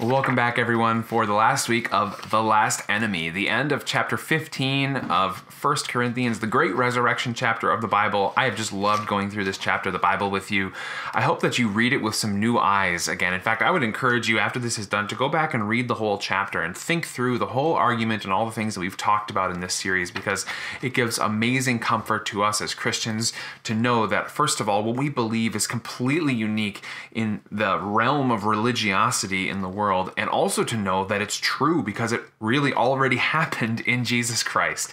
Welcome back, everyone, for the last week of The Last Enemy, the end of chapter 15 of First Corinthians, the great resurrection chapter of the Bible. I have just loved going through this chapter of the Bible with you. I hope that you read it with some new eyes again. In fact, I would encourage you, after this is done, to go back and read the whole chapter and think through the whole argument and all the things that we've talked about in this series because it gives amazing comfort to us as Christians to know that, first of all, what we believe is completely unique in the realm of religiosity in the world world, and also to know that it's true because it really already happened in Jesus Christ.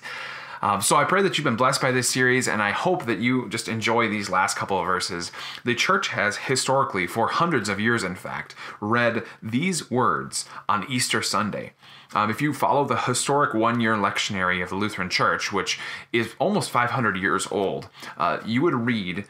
Um, so I pray that you've been blessed by this series, and I hope that you just enjoy these last couple of verses. The church has historically, for hundreds of years in fact, read these words on Easter Sunday. Um, if you follow the historic one year lectionary of the Lutheran Church, which is almost 500 years old, uh, you would read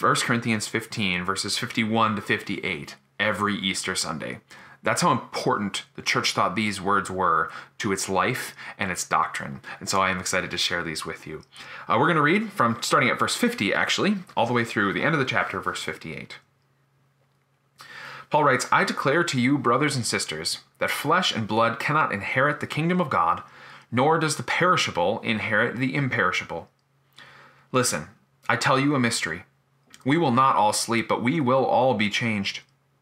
1 Corinthians 15, verses 51 to 58 every Easter Sunday. That's how important the church thought these words were to its life and its doctrine. And so I am excited to share these with you. Uh, we're going to read from starting at verse 50, actually, all the way through the end of the chapter, verse 58. Paul writes, I declare to you, brothers and sisters, that flesh and blood cannot inherit the kingdom of God, nor does the perishable inherit the imperishable. Listen, I tell you a mystery. We will not all sleep, but we will all be changed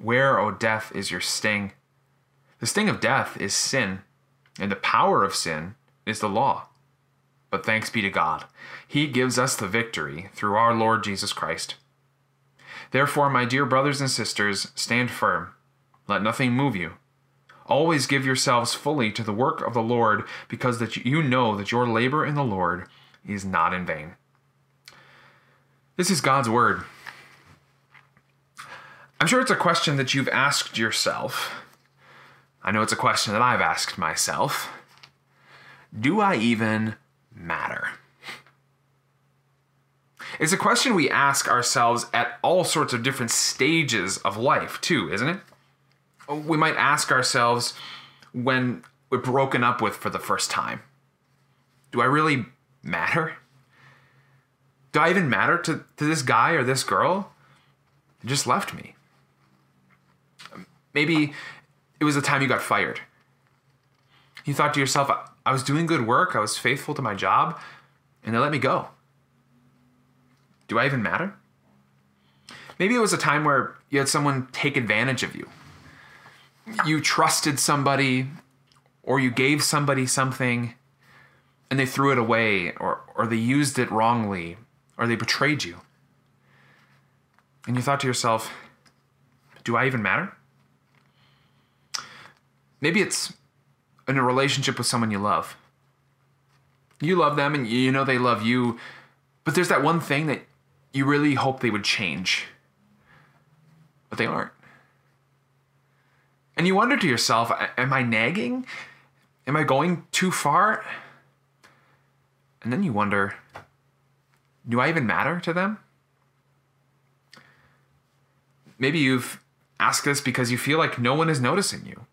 Where, O death, is your sting? The sting of death is sin, and the power of sin is the law. But thanks be to God, He gives us the victory through our Lord Jesus Christ. Therefore, my dear brothers and sisters, stand firm. Let nothing move you. Always give yourselves fully to the work of the Lord, because that you know that your labor in the Lord is not in vain. This is God's word. I'm sure it's a question that you've asked yourself. I know it's a question that I've asked myself. Do I even matter? It's a question we ask ourselves at all sorts of different stages of life, too, isn't it? We might ask ourselves when we're broken up with for the first time Do I really matter? Do I even matter to, to this guy or this girl? They just left me. Maybe it was the time you got fired. You thought to yourself, I was doing good work, I was faithful to my job, and they let me go. Do I even matter? Maybe it was a time where you had someone take advantage of you. You trusted somebody, or you gave somebody something, and they threw it away, or, or they used it wrongly, or they betrayed you. And you thought to yourself, do I even matter? Maybe it's in a relationship with someone you love. You love them and you know they love you, but there's that one thing that you really hope they would change, but they aren't. And you wonder to yourself, am I nagging? Am I going too far? And then you wonder, do I even matter to them? Maybe you've asked this because you feel like no one is noticing you.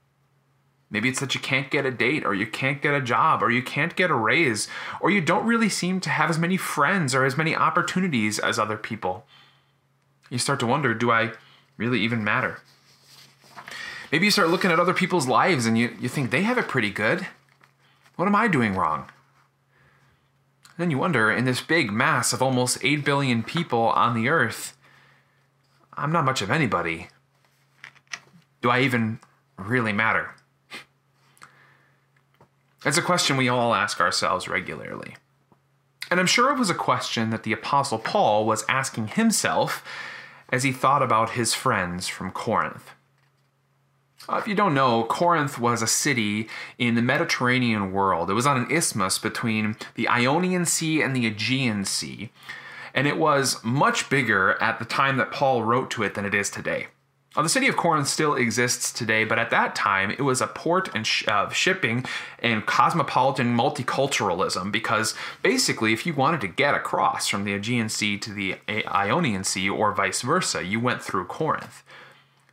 Maybe it's that you can't get a date, or you can't get a job, or you can't get a raise, or you don't really seem to have as many friends or as many opportunities as other people. You start to wonder do I really even matter? Maybe you start looking at other people's lives and you, you think they have it pretty good. What am I doing wrong? Then you wonder in this big mass of almost 8 billion people on the earth, I'm not much of anybody. Do I even really matter? It's a question we all ask ourselves regularly. And I'm sure it was a question that the Apostle Paul was asking himself as he thought about his friends from Corinth. Uh, if you don't know, Corinth was a city in the Mediterranean world. It was on an isthmus between the Ionian Sea and the Aegean Sea, and it was much bigger at the time that Paul wrote to it than it is today. Now, the city of Corinth still exists today, but at that time it was a port and sh- uh, shipping and cosmopolitan multiculturalism because basically, if you wanted to get across from the Aegean Sea to the Ionian Sea or vice versa, you went through Corinth.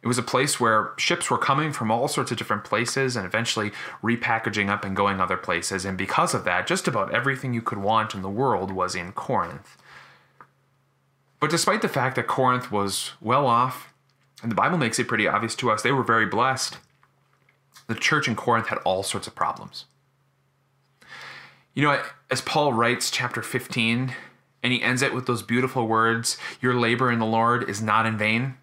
It was a place where ships were coming from all sorts of different places and eventually repackaging up and going other places. And because of that, just about everything you could want in the world was in Corinth. But despite the fact that Corinth was well off, and the Bible makes it pretty obvious to us, they were very blessed, the church in Corinth had all sorts of problems. You know, as Paul writes chapter 15, and he ends it with those beautiful words, Your labor in the Lord is not in vain.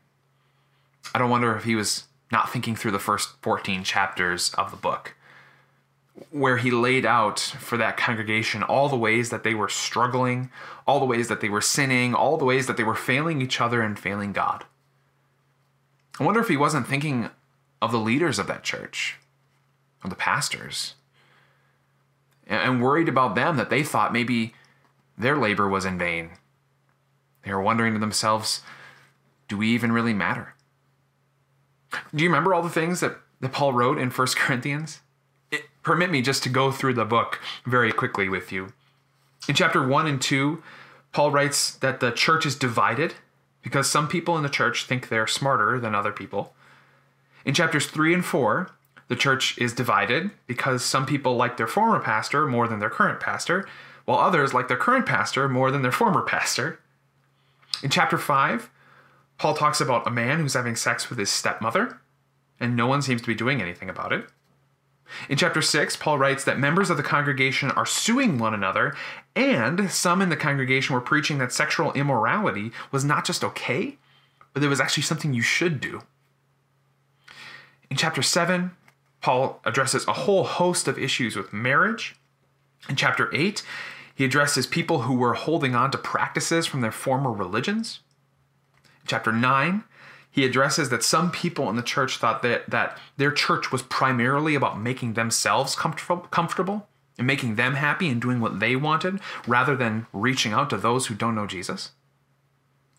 I don't wonder if he was not thinking through the first 14 chapters of the book, where he laid out for that congregation all the ways that they were struggling, all the ways that they were sinning, all the ways that they were failing each other and failing God. I wonder if he wasn't thinking of the leaders of that church, of the pastors, and worried about them that they thought maybe their labor was in vain. They were wondering to themselves, do we even really matter? Do you remember all the things that, that Paul wrote in 1 Corinthians? It, permit me just to go through the book very quickly with you. In chapter 1 and 2, Paul writes that the church is divided because some people in the church think they're smarter than other people. In chapters 3 and 4, the church is divided because some people like their former pastor more than their current pastor, while others like their current pastor more than their former pastor. In chapter 5, Paul talks about a man who's having sex with his stepmother, and no one seems to be doing anything about it. In chapter 6, Paul writes that members of the congregation are suing one another, and some in the congregation were preaching that sexual immorality was not just okay, but it was actually something you should do. In chapter 7, Paul addresses a whole host of issues with marriage. In chapter 8, he addresses people who were holding on to practices from their former religions In chapter 9, he addresses that some people in the church thought that, that their church was primarily about making themselves comfortable, comfortable and making them happy and doing what they wanted rather than reaching out to those who don't know Jesus.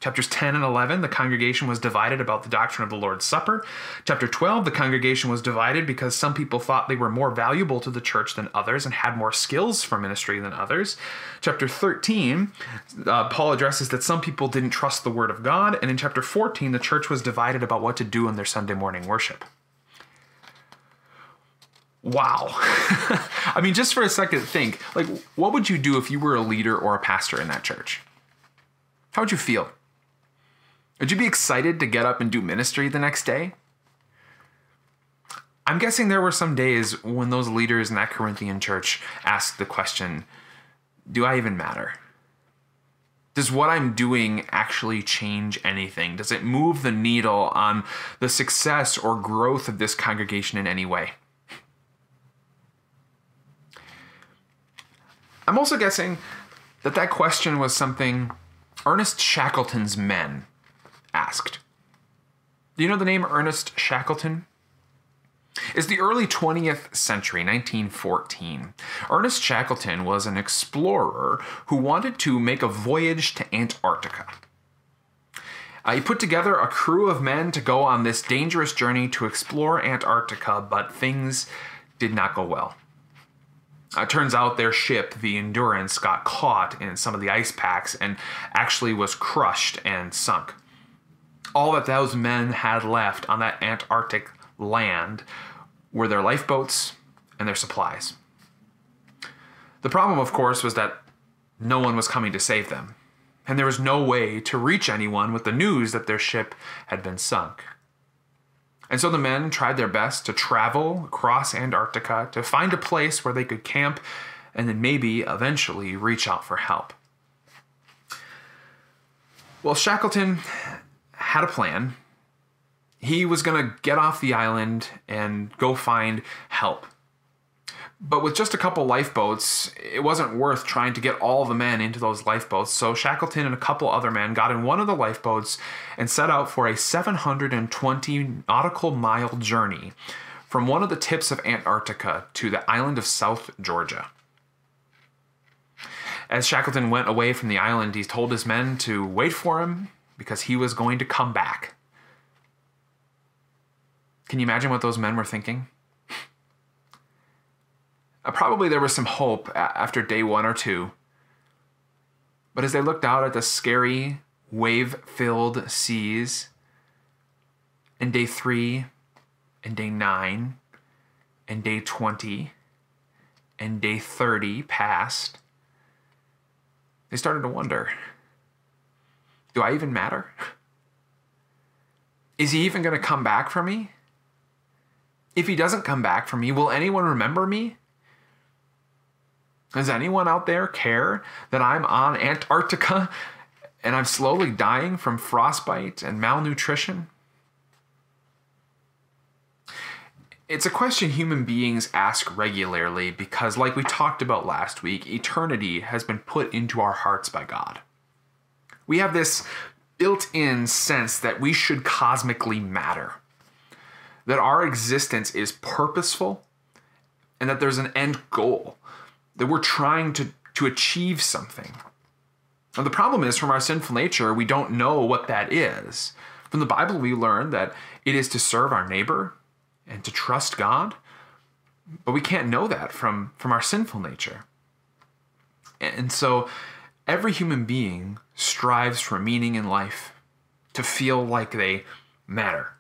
Chapters 10 and 11, the congregation was divided about the doctrine of the Lord's Supper. Chapter 12, the congregation was divided because some people thought they were more valuable to the church than others and had more skills for ministry than others. Chapter 13, uh, Paul addresses that some people didn't trust the Word of God. And in chapter 14, the church was divided about what to do in their Sunday morning worship. Wow. I mean, just for a second, think like, what would you do if you were a leader or a pastor in that church? How would you feel? Would you be excited to get up and do ministry the next day? I'm guessing there were some days when those leaders in that Corinthian church asked the question Do I even matter? Does what I'm doing actually change anything? Does it move the needle on the success or growth of this congregation in any way? I'm also guessing that that question was something Ernest Shackleton's men asked. Do you know the name Ernest Shackleton? It's the early 20th century, 1914. Ernest Shackleton was an explorer who wanted to make a voyage to Antarctica. Uh, he put together a crew of men to go on this dangerous journey to explore Antarctica, but things did not go well. Uh, turns out their ship, the Endurance, got caught in some of the ice packs and actually was crushed and sunk all that those men had left on that Antarctic land were their lifeboats and their supplies. The problem, of course, was that no one was coming to save them, and there was no way to reach anyone with the news that their ship had been sunk. And so the men tried their best to travel across Antarctica to find a place where they could camp and then maybe eventually reach out for help. Well, Shackleton had a plan. He was going to get off the island and go find help. But with just a couple lifeboats, it wasn't worth trying to get all the men into those lifeboats. So Shackleton and a couple other men got in one of the lifeboats and set out for a 720 nautical mile journey from one of the tips of Antarctica to the island of South Georgia. As Shackleton went away from the island, he told his men to wait for him because he was going to come back. Can you imagine what those men were thinking? Uh, probably there was some hope after day one or two. But as they looked out at the scary, wave filled seas, and day three, and day nine, and day 20, and day 30 passed, they started to wonder do I even matter? Is he even going to come back for me? If he doesn't come back for me, will anyone remember me? Does anyone out there care that I'm on Antarctica and I'm slowly dying from frostbite and malnutrition? It's a question human beings ask regularly because, like we talked about last week, eternity has been put into our hearts by God. We have this built in sense that we should cosmically matter, that our existence is purposeful, and that there's an end goal, that we're trying to, to achieve something. And the problem is, from our sinful nature, we don't know what that is. From the Bible, we learn that it is to serve our neighbor and to trust God. But we can't know that from, from our sinful nature. And so every human being strives for meaning in life, to feel like they matter.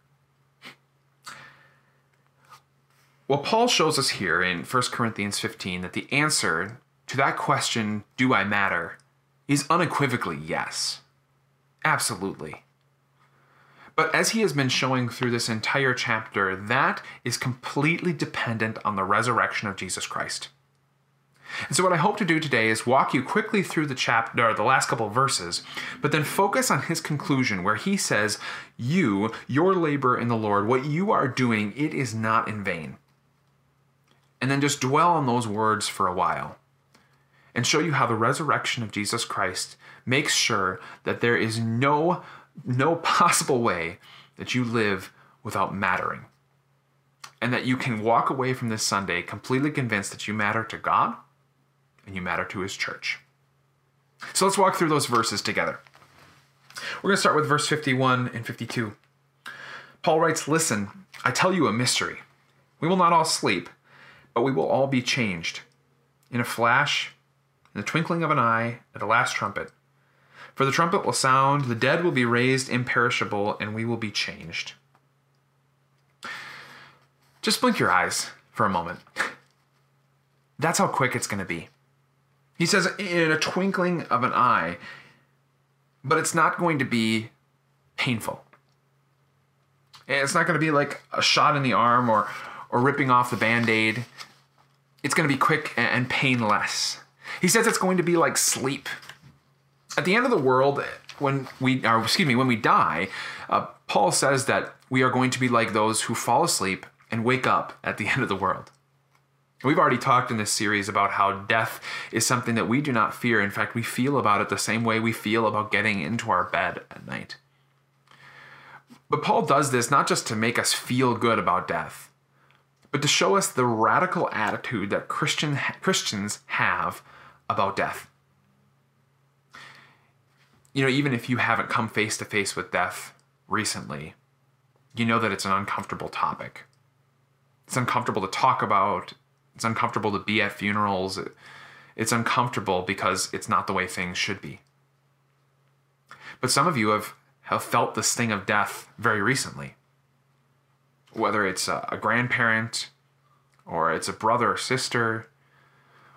Well, Paul shows us here in 1 Corinthians 15 that the answer to that question, do I matter, is unequivocally yes. Absolutely. But as he has been showing through this entire chapter, that is completely dependent on the resurrection of Jesus Christ. And so, what I hope to do today is walk you quickly through the chapter, or the last couple verses, but then focus on his conclusion where he says, You, your labor in the Lord, what you are doing, it is not in vain. And then just dwell on those words for a while and show you how the resurrection of Jesus Christ makes sure that there is no no possible way that you live without mattering. And that you can walk away from this Sunday completely convinced that you matter to God and you matter to His church. So let's walk through those verses together. We're going to start with verse 51 and 52. Paul writes, Listen, I tell you a mystery. We will not all sleep, but we will all be changed. In a flash, in the twinkling of an eye, at the last trumpet. For the trumpet will sound, the dead will be raised imperishable, and we will be changed. Just blink your eyes for a moment. That's how quick it's going to be. He says, in a twinkling of an eye, but it's not going to be painful. It's not going to be like a shot in the arm or, or ripping off the band aid. It's going to be quick and painless. He says it's going to be like sleep at the end of the world, when we, or excuse me, when we die, uh, Paul says that we are going to be like those who fall asleep and wake up at the end of the world. We've already talked in this series about how death is something that we do not fear. In fact, we feel about it the same way we feel about getting into our bed at night. But Paul does this not just to make us feel good about death, but to show us the radical attitude that Christian, Christians have about death you know, even if you haven't come face to face with death recently, you know that it's an uncomfortable topic. It's uncomfortable to talk about. It's uncomfortable to be at funerals. It's uncomfortable because it's not the way things should be. But some of you have, have felt the sting of death very recently. Whether it's a, a grandparent, or it's a brother or sister,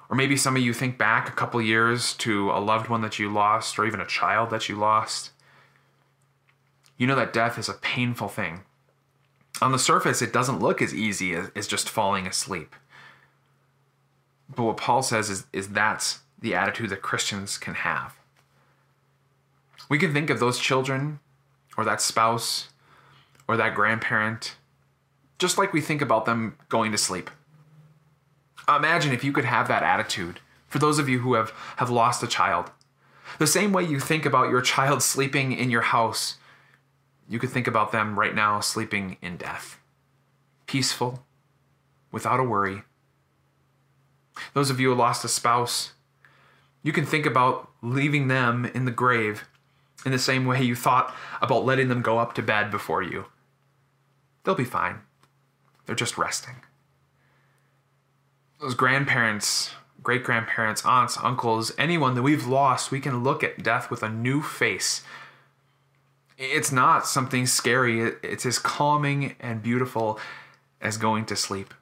or maybe some of you think back a couple years to a loved one that you lost, or even a child that you lost. You know that death is a painful thing. On the surface, it doesn't look as easy as, as just falling asleep. But what Paul says is, is that's the attitude that Christians can have. We can think of those children, or that spouse, or that grandparent, just like we think about them going to sleep imagine if you could have that attitude for those of you who have, have lost a child. The same way you think about your child sleeping in your house, you could think about them right now sleeping in death. Peaceful, without a worry. Those of you who lost a spouse, you can think about leaving them in the grave in the same way you thought about letting them go up to bed before you. They'll be fine. they're just resting. Those grandparents, great grandparents, aunts, uncles, anyone that we've lost, we can look at death with a new face. It's not something scary, it's as calming and beautiful as going to sleep.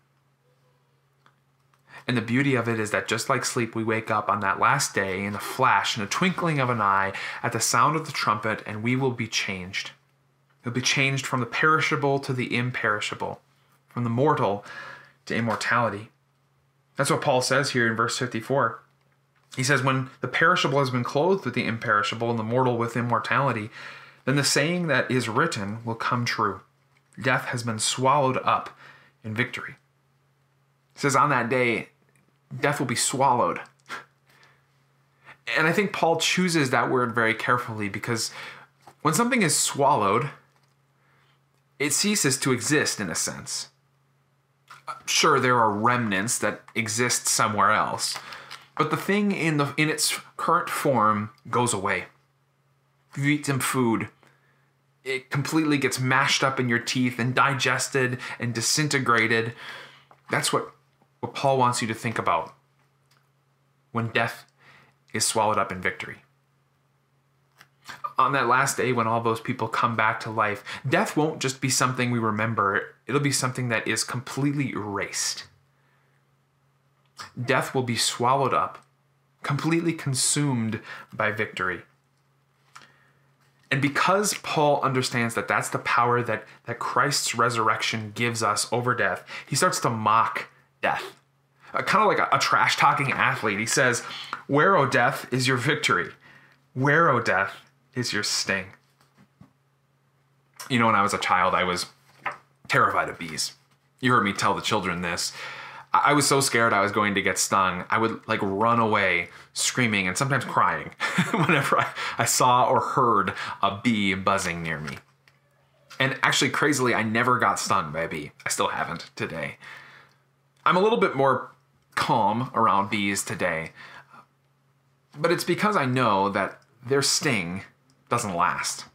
And the beauty of it is that just like sleep, we wake up on that last day in a flash, in a twinkling of an eye, at the sound of the trumpet, and we will be changed. We'll be changed from the perishable to the imperishable, from the mortal to immortality. That's what Paul says here in verse 54. He says, When the perishable has been clothed with the imperishable and the mortal with immortality, then the saying that is written will come true Death has been swallowed up in victory. He says, On that day, death will be swallowed. And I think Paul chooses that word very carefully because when something is swallowed, it ceases to exist in a sense sure there are remnants that exist somewhere else, but the thing in the in its current form goes away. If you eat some food, it completely gets mashed up in your teeth and digested and disintegrated. That's what, what Paul wants you to think about when death is swallowed up in victory on that last day when all those people come back to life, death won't just be something we remember, it'll be something that is completely erased. Death will be swallowed up, completely consumed by victory. And because Paul understands that that's the power that, that Christ's resurrection gives us over death, he starts to mock death. Uh, kind of like a, a trash talking athlete. He says, Where, O death, is your victory? Where, O death, is your sting. You know, when I was a child, I was terrified of bees. You heard me tell the children this. I was so scared I was going to get stung. I would like run away screaming and sometimes crying whenever I, I saw or heard a bee buzzing near me. And actually, crazily, I never got stung by a bee. I still haven't today. I'm a little bit more calm around bees today, but it's because I know that their sting doesn't last.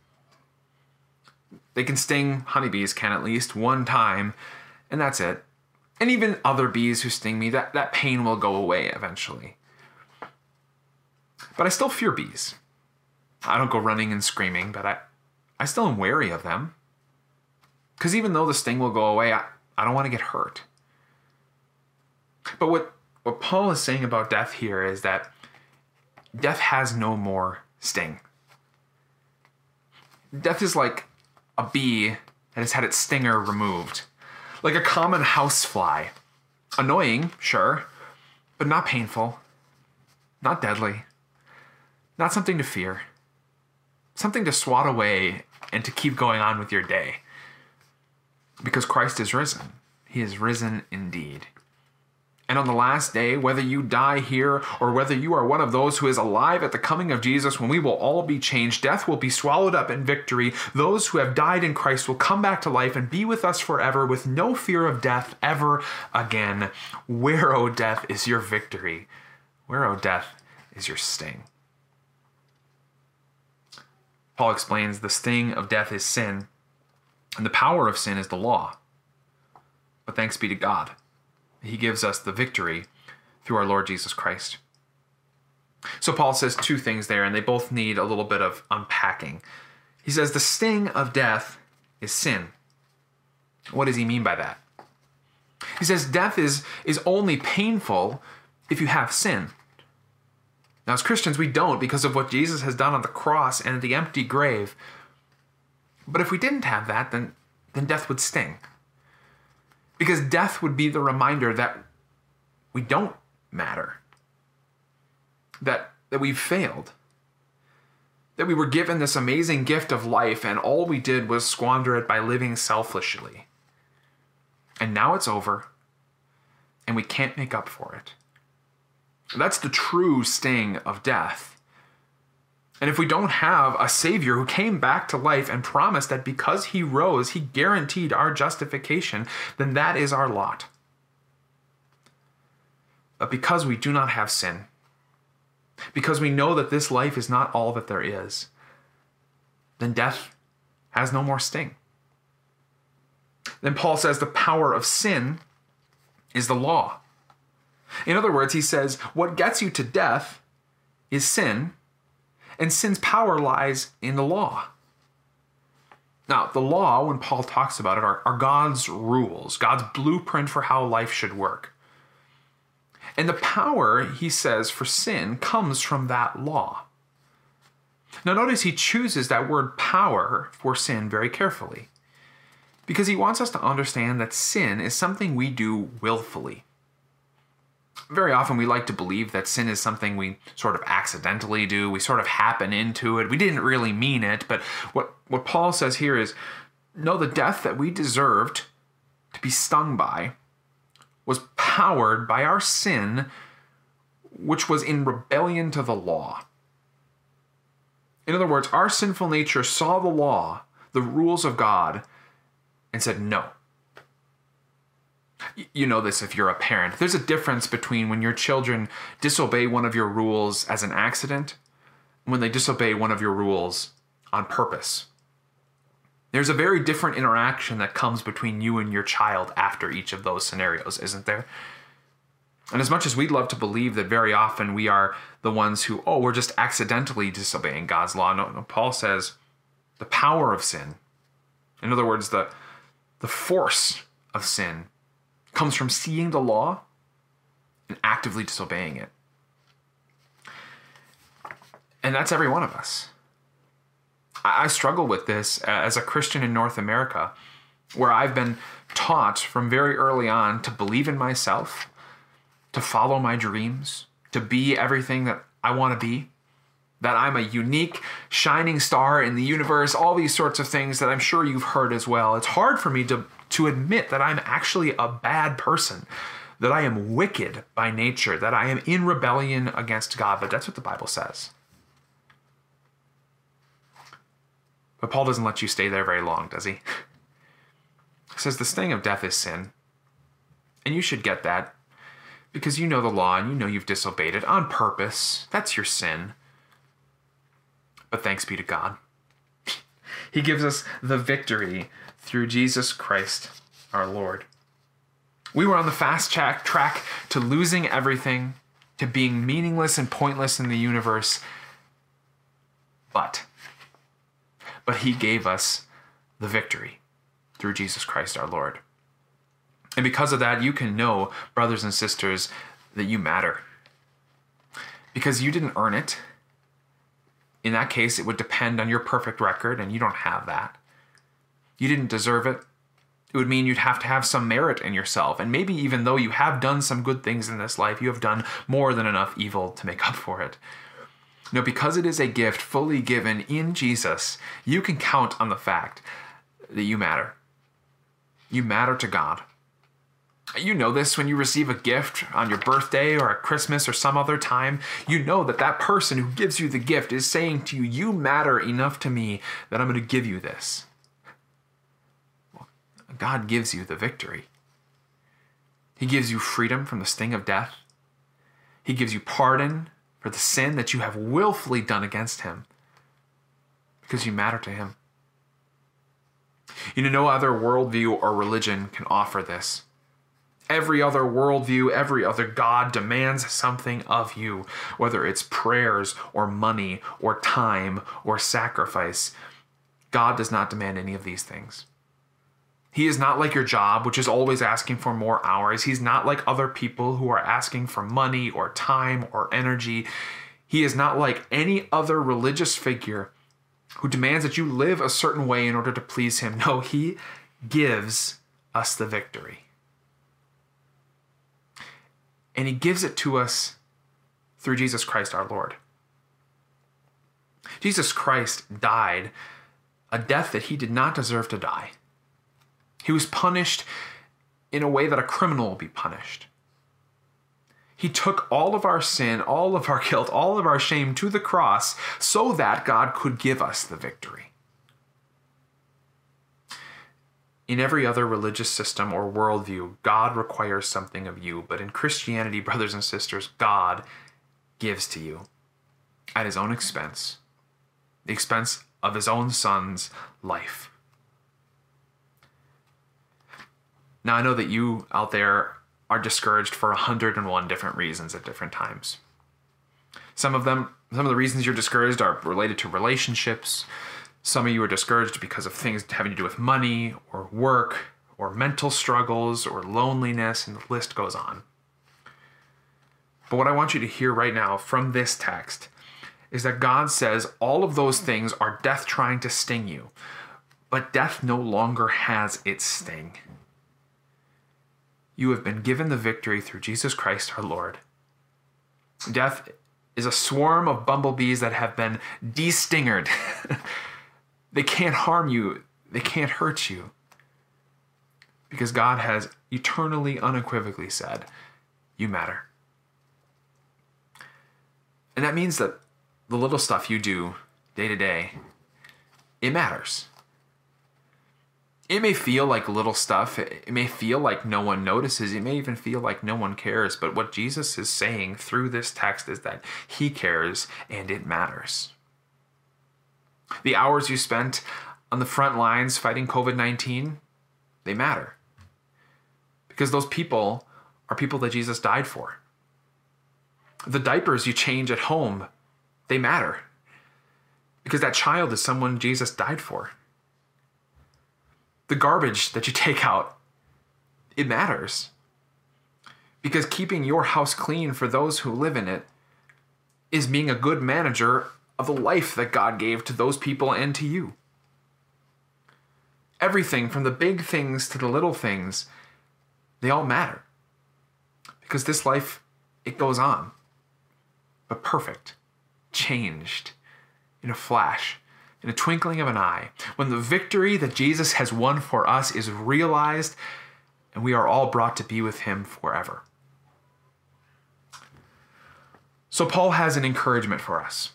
They can sting, honeybees can at least, one time, and that's it. And even other bees who sting me, that, that pain will go away eventually. But I still fear bees. I don't go running and screaming, but I, I still am wary of them. Because even though the sting will go away, I, I don't want to get hurt. But what, what Paul is saying about death here is that death has no more sting. Death is like a bee that has had its stinger removed. Like a common housefly. Annoying, sure, but not painful. Not deadly. Not something to fear. Something to swat away and to keep going on with your day. Because Christ is risen. He is risen indeed. And on the last day, whether you die here or whether you are one of those who is alive at the coming of Jesus, when we will all be changed, death will be swallowed up in victory. Those who have died in Christ will come back to life and be with us forever with no fear of death ever again. Where, O death, is your victory? Where, O death, is your sting? Paul explains the sting of death is sin, and the power of sin is the law. But thanks be to God he gives us the victory through our Lord Jesus Christ. So Paul says two things there, and they both need a little bit of unpacking. He says the sting of death is sin. What does he mean by that? He says death is, is only painful if you have sin. Now, as Christians, we don't because of what Jesus has done on the cross and the empty grave. But if we didn't have that, then, then death would sting. Because death would be the reminder that we don't matter, that, that we've failed, that we were given this amazing gift of life and all we did was squander it by living selfishly. And now it's over, and we can't make up for it. That's the true sting of death. And if we don't have a Savior who came back to life and promised that because he rose, he guaranteed our justification, then that is our lot. But because we do not have sin, because we know that this life is not all that there is, then death has no more sting. then Paul says the power of sin is the law. In other words, he says what gets you to death is sin, and sin's power lies in the law. Now, the law, when Paul talks about it, are, are God's rules, God's blueprint for how life should work. And the power, he says, for sin comes from that law. Now, notice he chooses that word power for sin very carefully because he wants us to understand that sin is something we do willfully. Very often, we like to believe that sin is something we sort of accidentally do. We sort of happen into it. We didn't really mean it. But what, what Paul says here is no, the death that we deserved to be stung by was powered by our sin, which was in rebellion to the law. In other words, our sinful nature saw the law, the rules of God, and said no. You know this if you're a parent. There's a difference between when your children disobey one of your rules as an accident and when they disobey one of your rules on purpose. There's a very different interaction that comes between you and your child after each of those scenarios, isn't there? And as much as we'd love to believe that very often we are the ones who, oh, we're just accidentally disobeying God's law, no, no Paul says the power of sin, in other words, the, the force of sin, comes from seeing the law and actively disobeying it. And that's every one of us. I, struggle with this as a Christian in North America, where I've been taught from very early on to believe in myself to follow my dreams, to be everything that I want to be, that I'm a unique, shining star in the universe, all these sorts of things that I'm sure you've heard as well. It's hard for me to, to admit that I'm actually a bad person, that I am wicked by nature, that I am in rebellion against God, but that's what the Bible says. But Paul doesn't let you stay there very long, does he? He says the sting of death is sin. And you should get that because you know the law and you know you've disobeyed it on purpose. That's your sin. But thanks be to God. He gives us the victory through Jesus Christ our Lord. We were on the fast track, track to losing everything, to being meaningless and pointless in the universe. But, but He gave us the victory through Jesus Christ our Lord. And because of that, you can know, brothers and sisters, that you matter. Because you didn't earn it. In that case, it would depend on your perfect record, and you don't have that. You didn't deserve it. It would mean you'd have to have some merit in yourself. And maybe even though you have done some good things in this life, you have done more than enough evil to make up for it. No, because it is a gift fully given in Jesus, you can count on the fact that you matter. You matter to God. You know this when you receive a gift on your birthday or at Christmas or some other time. You know that that person who gives you the gift is saying to you, You matter enough to me that I'm going to give you this. Well, God gives you the victory. He gives you freedom from the sting of death. He gives you pardon for the sin that you have willfully done against Him because you matter to Him. You know, no other worldview or religion can offer this. Every other worldview, every other God demands something of you, whether it's prayers or money or time or sacrifice. God does not demand any of these things. He is not like your job, which is always asking for more hours. He's not like other people who are asking for money or time or energy. He is not like any other religious figure who demands that you live a certain way in order to please him. No, he gives us the victory and he gives it to us through Jesus Christ our Lord. Jesus Christ died a death that he did not deserve to die. He was punished in a way that a criminal will be punished. He took all of our sin, all of our guilt, all of our shame to the cross so that God could give us the victory. In every other religious system or worldview, God requires something of you. But in Christianity, brothers and sisters, God gives to you at his own expense, the expense of his own son's life. Now, I know that you out there are discouraged for 101 different reasons at different times. Some of them, some of the reasons you're discouraged are related to relationships. Some of you are discouraged because of things having to do with money or work or mental struggles or loneliness, and the list goes on. But what I want you to hear right now from this text is that God says all of those things are death trying to sting you, but death no longer has its sting. You have been given the victory through Jesus Christ our Lord. Death is a swarm of bumblebees that have been destingered. they can't harm you, they can't hurt you. Because God has eternally, unequivocally said, You matter. And that means that the little stuff you do day to day, it matters. It may feel like little stuff. It may feel like no one notices. It may even feel like no one cares. But what Jesus is saying through this text is that he cares and it matters. The hours you spent on the front lines fighting COVID 19, they matter. Because those people are people that Jesus died for. The diapers you change at home, they matter. Because that child is someone Jesus died for. The garbage that you take out, it matters. Because keeping your house clean for those who live in it is being a good manager of the life that God gave to those people and to you. Everything from the big things to the little things, they all matter. Because this life, it goes on. But perfect, changed in a flash in a twinkling of an eye, when the victory that Jesus has won for us is realized and we are all brought to be with him forever. So, Paul has an encouragement for us.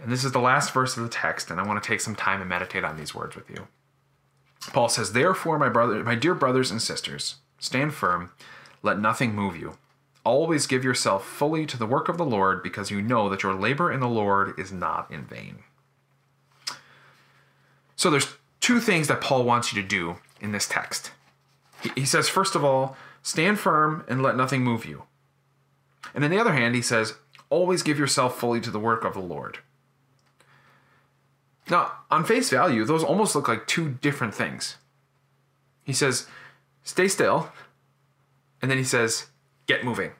And this is the last verse of the text, and I want to take some time and meditate on these words with you. Paul says, Therefore, my brother, my dear brothers and sisters, stand firm, let nothing move you. Always give yourself fully to the work of the Lord, because you know that your labor in the Lord is not in vain. So there's two things that Paul wants you to do in this text. He says, first of all, stand firm and let nothing move you. And on the other hand, he says, always give yourself fully to the work of the Lord. Now, on face value, those almost look like two different things. He says, stay still, and then he says, get moving.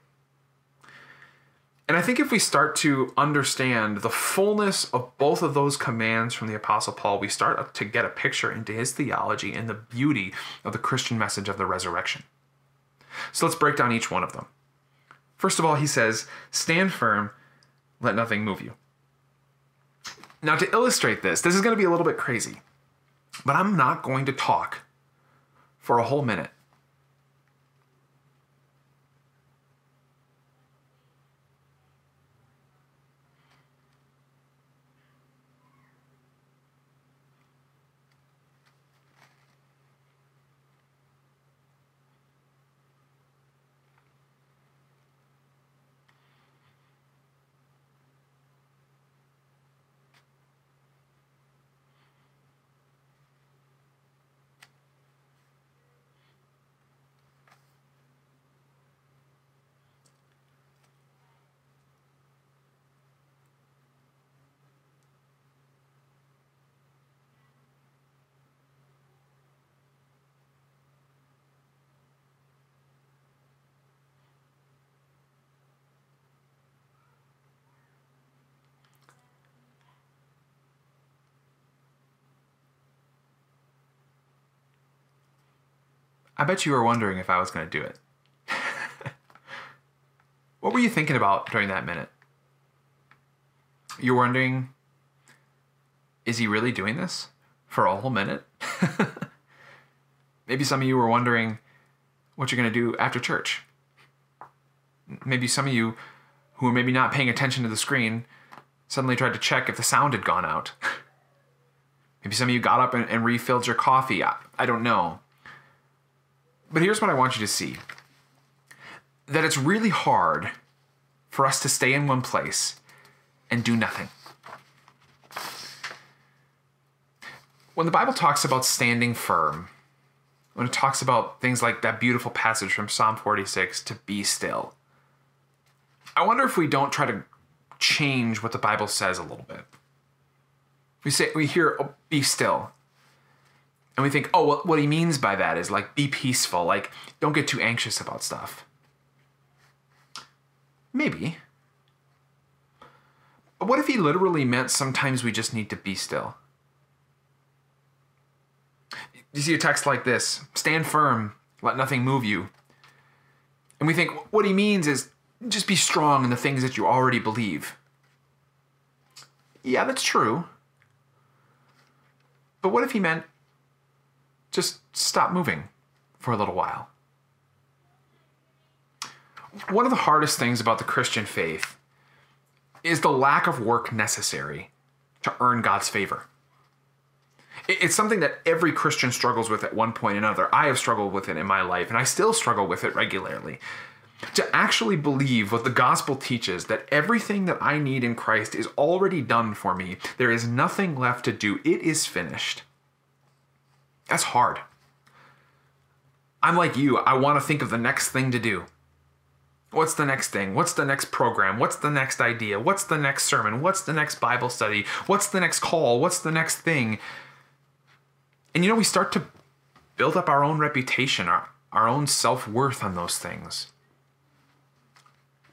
And I think if we start to understand the fullness of both of those commands from the Apostle Paul, we start to get a picture into his theology and the beauty of the Christian message of the resurrection. So let's break down each one of them. First of all, he says, Stand firm, let nothing move you. Now, to illustrate this, this is going to be a little bit crazy, but I'm not going to talk for a whole minute I bet you were wondering if I was going to do it. what were you thinking about during that minute? You're wondering, is he really doing this for a whole minute? maybe some of you were wondering what you're going to do after church. Maybe some of you who were maybe not paying attention to the screen suddenly tried to check if the sound had gone out. maybe some of you got up and, and refilled your coffee. I, I don't know. But here's what I want you to see that it's really hard for us to stay in one place and do nothing. When the Bible talks about standing firm, when it talks about things like that beautiful passage from Psalm 46 to be still. I wonder if we don't try to change what the Bible says a little bit. We say we hear oh, be still. And we think, "Oh, what what he means by that is like be peaceful, like don't get too anxious about stuff." Maybe. But what if he literally meant sometimes we just need to be still? You see a text like this stand firm, let nothing move you. And we think what he means is just be strong in the things that you already believe. Yeah, that's true. But what if he meant just stop moving for a little while? One of the hardest things about the Christian faith is the lack of work necessary to earn God's favor. It's something that every Christian struggles with at one point or another. I have struggled with it in my life, and I still struggle with it regularly. To actually believe what the gospel teaches that everything that I need in Christ is already done for me, there is nothing left to do, it is finished. That's hard. I'm like you, I want to think of the next thing to do. What's the next thing? What's the next program? What's the next idea? What's the next sermon? What's the next Bible study? What's the next call? What's the next thing? And you know, we start to build up our own reputation, our, our own self worth on those things.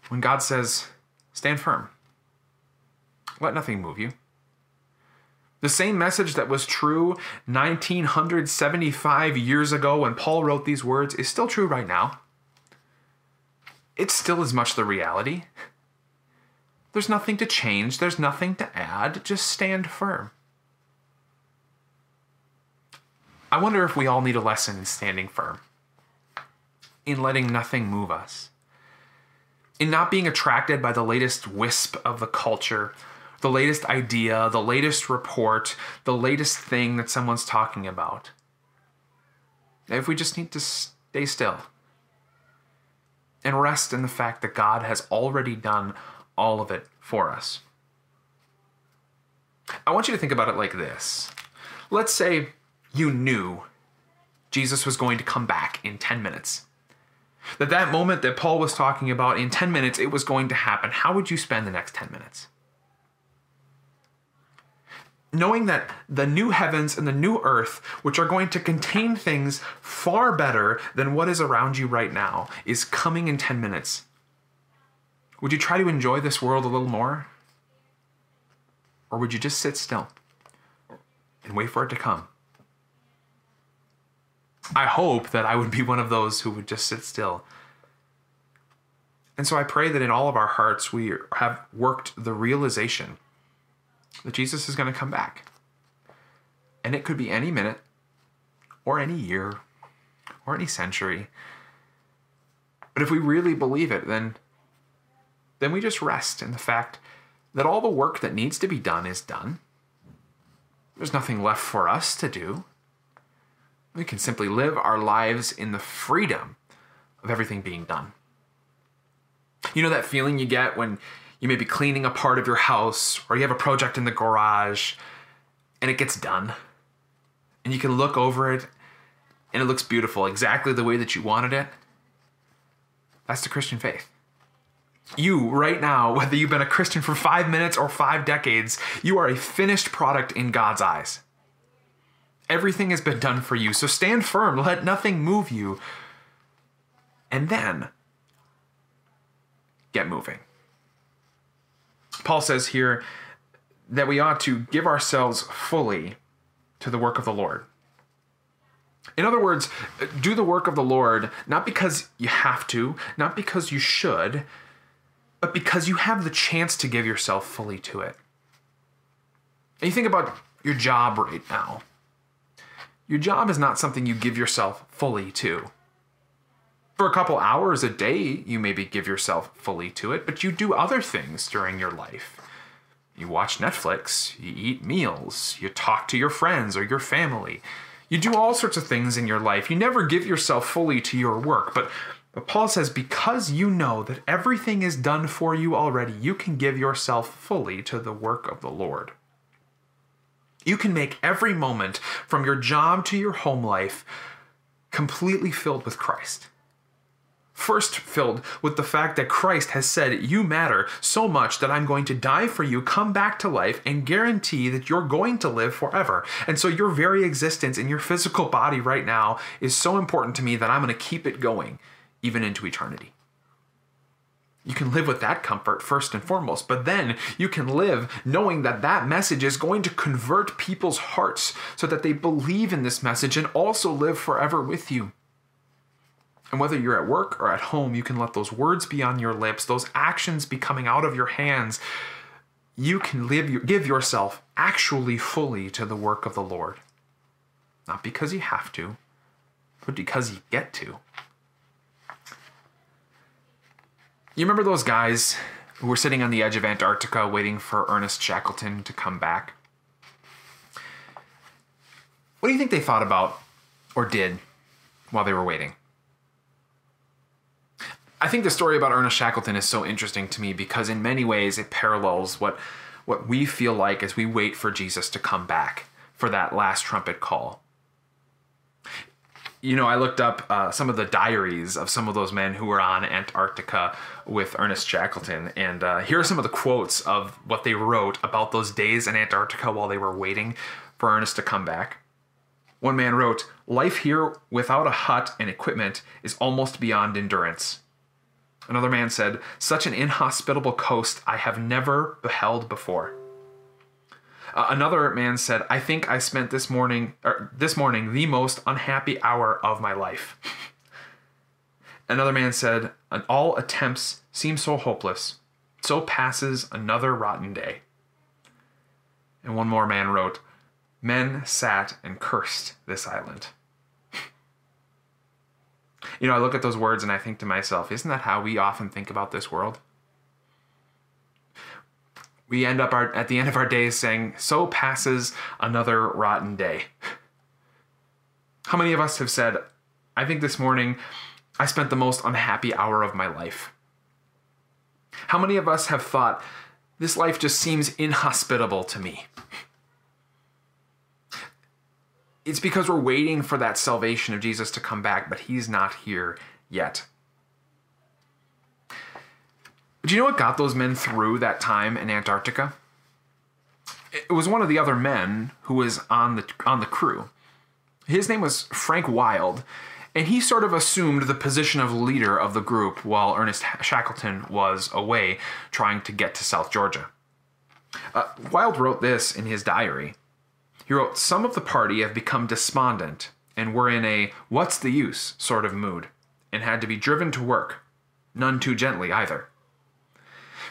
When God says, stand firm, let nothing move you. The same message that was true 1975 years ago when Paul wrote these words is still true right now. It's still as much the reality. There's nothing to change, there's nothing to add, just stand firm. I wonder if we all need a lesson in standing firm, in letting nothing move us, in not being attracted by the latest wisp of the culture, the latest idea, the latest report, the latest thing that someone's talking about. If we just need to stay still and rest in the fact that God has already done all of it for us. I want you to think about it like this. Let's say you knew Jesus was going to come back in 10 minutes. That that moment that Paul was talking about in 10 minutes it was going to happen. How would you spend the next 10 minutes? Knowing that the new heavens and the new earth, which are going to contain things far better than what is around you right now, is coming in 10 minutes. Would you try to enjoy this world a little more? Or would you just sit still and wait for it to come? I hope that I would be one of those who would just sit still. And so I pray that in all of our hearts we have worked the realization that Jesus is going to come back. And it could be any minute, or any year, or any century. But if we really believe it, then, then we just rest in the fact that all the work that needs to be done is done. There's nothing left for us to do. We can simply live our lives in the freedom of everything being done. You know that feeling you get when you may be cleaning a part of your house or you have a project in the garage and it gets done. And you can look over it and it looks beautiful, exactly the way that you wanted it. That's the Christian faith. You, right now, whether you've been a Christian for five minutes or five decades, you are a finished product in God's eyes. Everything has been done for you. So stand firm, let nothing move you. And then get moving. Paul says here that we ought to give ourselves fully to the work of the Lord. In other words, do the work of the Lord not because you have to, not because you should, but because you have the chance to give yourself fully to it. And you think about your job right now. Your job is not something you give yourself fully to. For a couple hours a day, you maybe give yourself fully to it, but you do other things during your life. You watch Netflix, you eat meals, you talk to your friends or your family. You do all sorts of things in your life. You never give yourself fully to your work, but but Paul says, because you know that everything is done for you already, you can give yourself fully to the work of the Lord. You can make every moment from your job to your home life completely filled with Christ. First, filled with the fact that Christ has said, You matter so much that I'm going to die for you, come back to life, and guarantee that you're going to live forever. And so, your very existence in your physical body right now is so important to me that I'm going to keep it going even into eternity. You can live with that comfort first and foremost, but then you can live knowing that that message is going to convert people's hearts so that they believe in this message and also live forever with you. And whether you're at work or at home, you can let those words be on your lips, those actions be coming out of your hands. You can live, give yourself actually fully to the work of the Lord. Not because you have to, but because you get to. You remember those guys who were sitting on the edge of Antarctica waiting for Ernest Shackleton to come back? What do you think they thought about or did while they were waiting? I think the story about Ernest Shackleton is so interesting to me because in many ways it parallels what what we feel like as we wait for Jesus to come back for that last trumpet call. You know, I looked up uh, some of the diaries of some of those men who were on Antarctica with Ernest Shackleton, and uh, here are some of the quotes of what they wrote about those days in Antarctica while they were waiting for Ernest to come back. One man wrote, Life here without a hut and equipment is almost beyond endurance. Another man said, Such an inhospitable coast I have never beheld before. Uh, another man said, I think I spent this morning, er, this morning the most unhappy hour of my life. another man said, All attempts seem so hopeless. So passes another rotten day. And one more man wrote, Men sat and cursed this island. You know, I look at those words and I think to myself, isn't that how we often think about this world? We end up our, at the end of our days saying, So passes another rotten day. How many of us have said, I think this morning I spent the most unhappy hour of my life? How many of us have thought, This life just seems inhospitable to me? It's because we're waiting for that salvation of Jesus to come back, but he's not here yet. But you know what got those men through that time in Antarctica? It was one of the other men who was on the on the crew. His name was Frank Wild, and he sort of assumed the position of leader of the group while Ernest Shackleton was away trying to get to South Georgia. Uh, Wild wrote this in his diary. He wrote, Some of the party have become despondent and were in a what's the use sort of mood and had to be driven to work, none too gently either.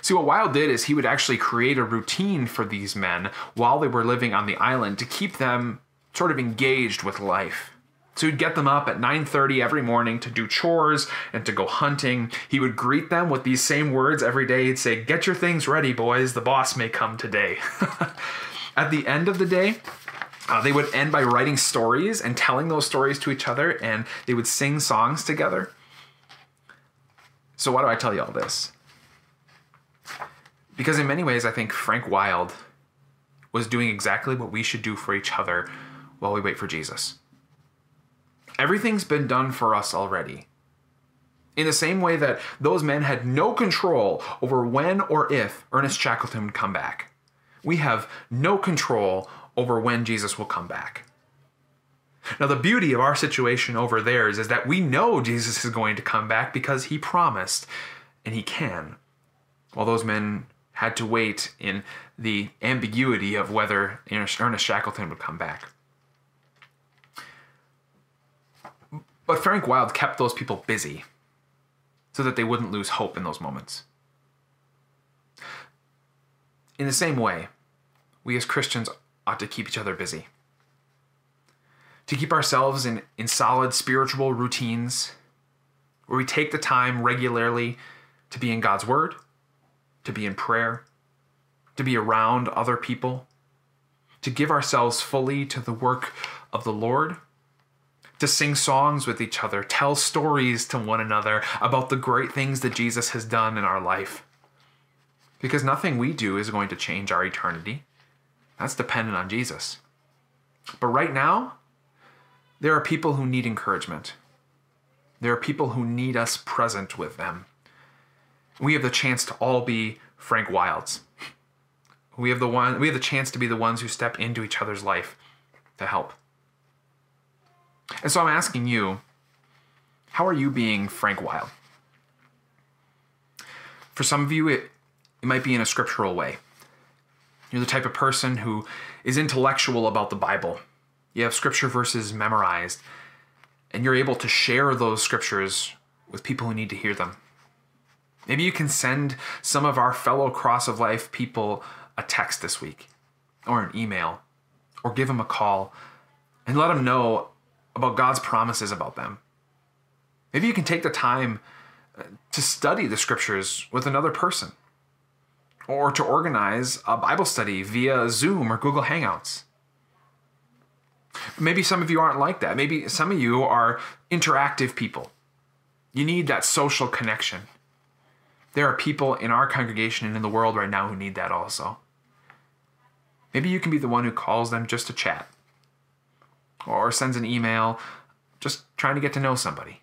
See, what Wild did is he would actually create a routine for these men while they were living on the island to keep them sort of engaged with life. So he'd get them up at 9:30 every morning to do chores and to go hunting. He would greet them with these same words every day. He'd say, "Get your things ready, boys. The boss may come today." at the end of the day, uh, they would end by writing stories and telling those stories to each other, and they would sing songs together. So, why do I tell you all this? Because, in many ways, I think Frank Wild was doing exactly what we should do for each other while we wait for Jesus. Everything's been done for us already. In the same way that those men had no control over when or if Ernest Shackleton would come back, we have no control over when Jesus will come back. Now, the beauty of our situation over theirs is that we know Jesus is going to come back because he promised, and he can. While those men had to wait in the ambiguity of whether Ernest Shackleton would come back. But Frank Wild kept those people busy so that they wouldn't lose hope in those moments. In the same way, we as Christians ought to keep each other busy. To keep ourselves in, in solid spiritual routines where we take the time regularly to be in God's Word, to be in prayer, to be around other people, to give ourselves fully to the work of the Lord, to sing songs with each other, tell stories to one another about the great things that Jesus has done in our life. Because nothing we do is going to change our eternity. That's dependent on Jesus. But right now, There are people who need encouragement. There are people who need us present with them. We have the chance to all be Frank Wilds. We have the one we have the chance to be the ones who step into each other's life to help. And so I'm asking you, how are you being Frank Wild? For some of you, it, it might be in a scriptural way. You're the type of person who is intellectual about the Bible. You have scripture verses memorized, and you're able to share those scriptures with people who need to hear them. Maybe you can send some of our fellow Cross of Life people a text this week, or an email, or give them a call and let them know about God's promises about them. Maybe you can take the time uh, to study the scriptures with another person, or to organize a Bible study via Zoom or Google Hangouts. Maybe some of you aren't like that. Maybe some of you are interactive people. You need that social connection. There are people in our congregation and in the world right now who need that also. Maybe you can be the one who calls them just to chat or sends an email just trying to get to know somebody.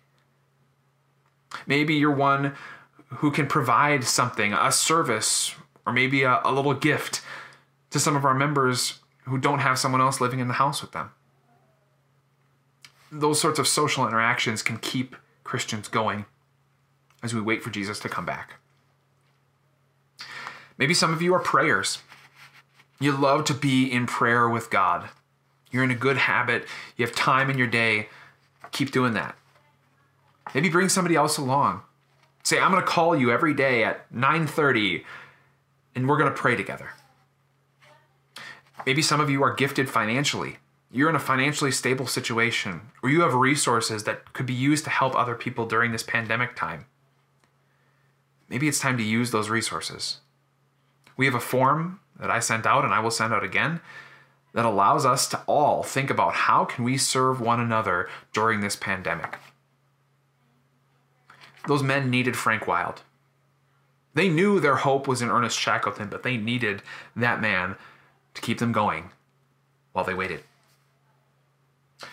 Maybe you're one who can provide something, a service, or maybe a, a little gift to some of our members who don't have someone else living in the house with them those sorts of social interactions can keep Christians going as we wait for Jesus to come back. Maybe some of you are prayers. You love to be in prayer with God. You're in a good habit. You have time in your day. Keep doing that. Maybe bring somebody else along. Say, I'm going to call you every day at 9:30 and we're going to pray together. Maybe some of you are gifted financially you're in a financially stable situation or you have resources that could be used to help other people during this pandemic time. Maybe it's time to use those resources. We have a form that I sent out and I will send out again that allows us to all think about how can we serve one another during this pandemic. Those men needed Frank Wild. They knew their hope was in Ernest Shackleton, but they needed that man to keep them going while they waited.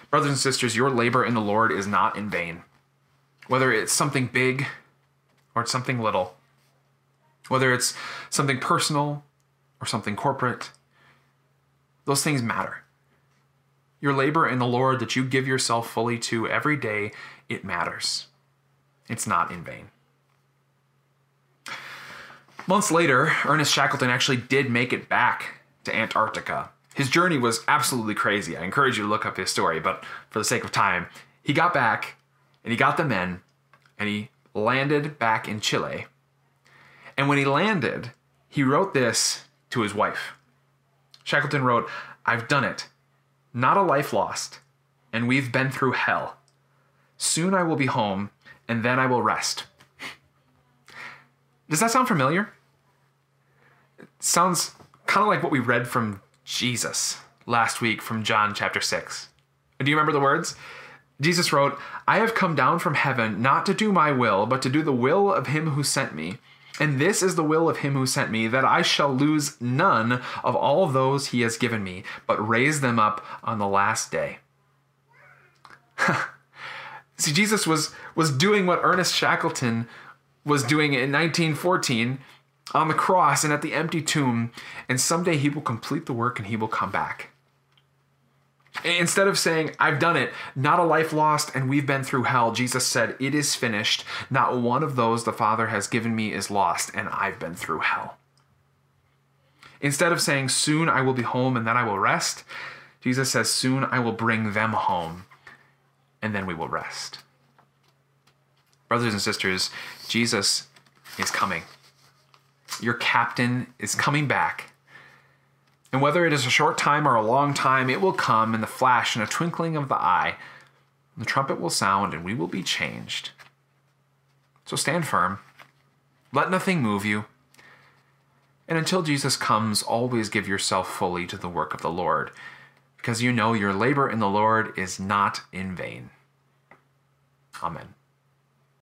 Brothers and sisters, your labor in the Lord is not in vain. Whether it's something big or it's something little, whether it's something personal or something corporate, those things matter. Your labor in the Lord that you give yourself fully to every day, it matters. It's not in vain. Months later, Ernest Shackleton actually did make it back to Antarctica his journey was absolutely crazy. I encourage you to look up his story, but for the sake of time, he got back and he got the men and he landed back in Chile. And when he landed, he wrote this to his wife. Shackleton wrote, I've done it. Not a life lost, and we've been through hell. Soon I will be home, and then I will rest. Does that sound familiar? It sounds kind of like what we read from Jesus last week from John chapter 6. Do you remember the words? Jesus wrote, I have come down from heaven not to do my will, but to do the will of him who sent me. And this is the will of him who sent me, that I shall lose none of all those he has given me, but raise them up on the last day. See, Jesus was, was doing what Ernest Shackleton was doing it in 1914 on the cross and at the empty tomb, and someday he will complete the work and he will come back. Instead of saying, I've done it, not a life lost, and we've been through hell, Jesus said, It is finished. Not one of those the Father has given me is lost, and I've been through hell. Instead of saying, Soon I will be home and then I will rest, Jesus says, Soon I will bring them home, and then we will rest. Brothers and sisters, Jesus is coming your captain is coming back. And whether it is a short time or a long time, it will come in the flash and a twinkling of the eye. The trumpet will sound and we will be changed. So stand firm. Let nothing move you. And until Jesus comes, always give yourself fully to the work of the Lord, because you know your labor in the Lord is not in vain. Amen.